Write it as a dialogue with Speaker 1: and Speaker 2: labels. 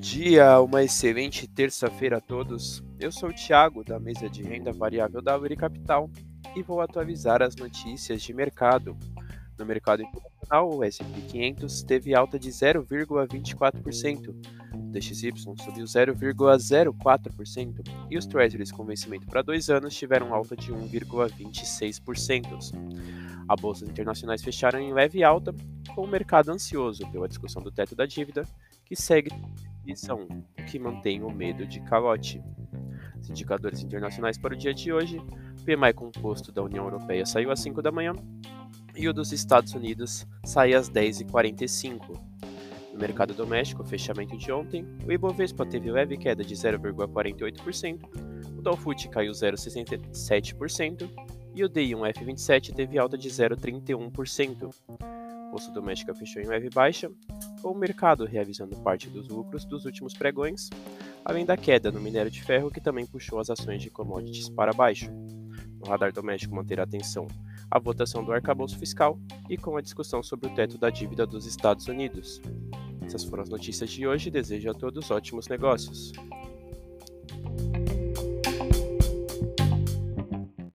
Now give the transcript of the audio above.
Speaker 1: dia, uma excelente terça-feira a todos. Eu sou o Thiago, da mesa de renda variável da Uri Capital, e vou atualizar as notícias de mercado. No mercado internacional, o S&P 500 teve alta de 0,24%, o DXY subiu 0,04% e os Treasuries com vencimento para dois anos tiveram alta de 1,26%. A bolsas internacionais fecharam em leve alta, com o mercado ansioso pela discussão do teto da dívida, que segue são o que mantém o medo de calote. Os indicadores internacionais para o dia de hoje, o PMI composto da União Europeia saiu às 5 da manhã e o dos Estados Unidos sai às 10h45. No mercado doméstico, fechamento de ontem, o Ibovespa teve leve queda de 0,48%, o Dow caiu 0,67% e o DI1F27 teve alta de 0,31%. Bolsa Doméstica fechou em leve baixa, o mercado reavisando parte dos lucros dos últimos pregões, além da queda no minério de ferro que também puxou as ações de commodities para baixo. No radar doméstico manter atenção a votação do arcabouço fiscal e com a discussão sobre o teto da dívida dos Estados Unidos. Essas foram as notícias de hoje. Desejo a todos ótimos negócios.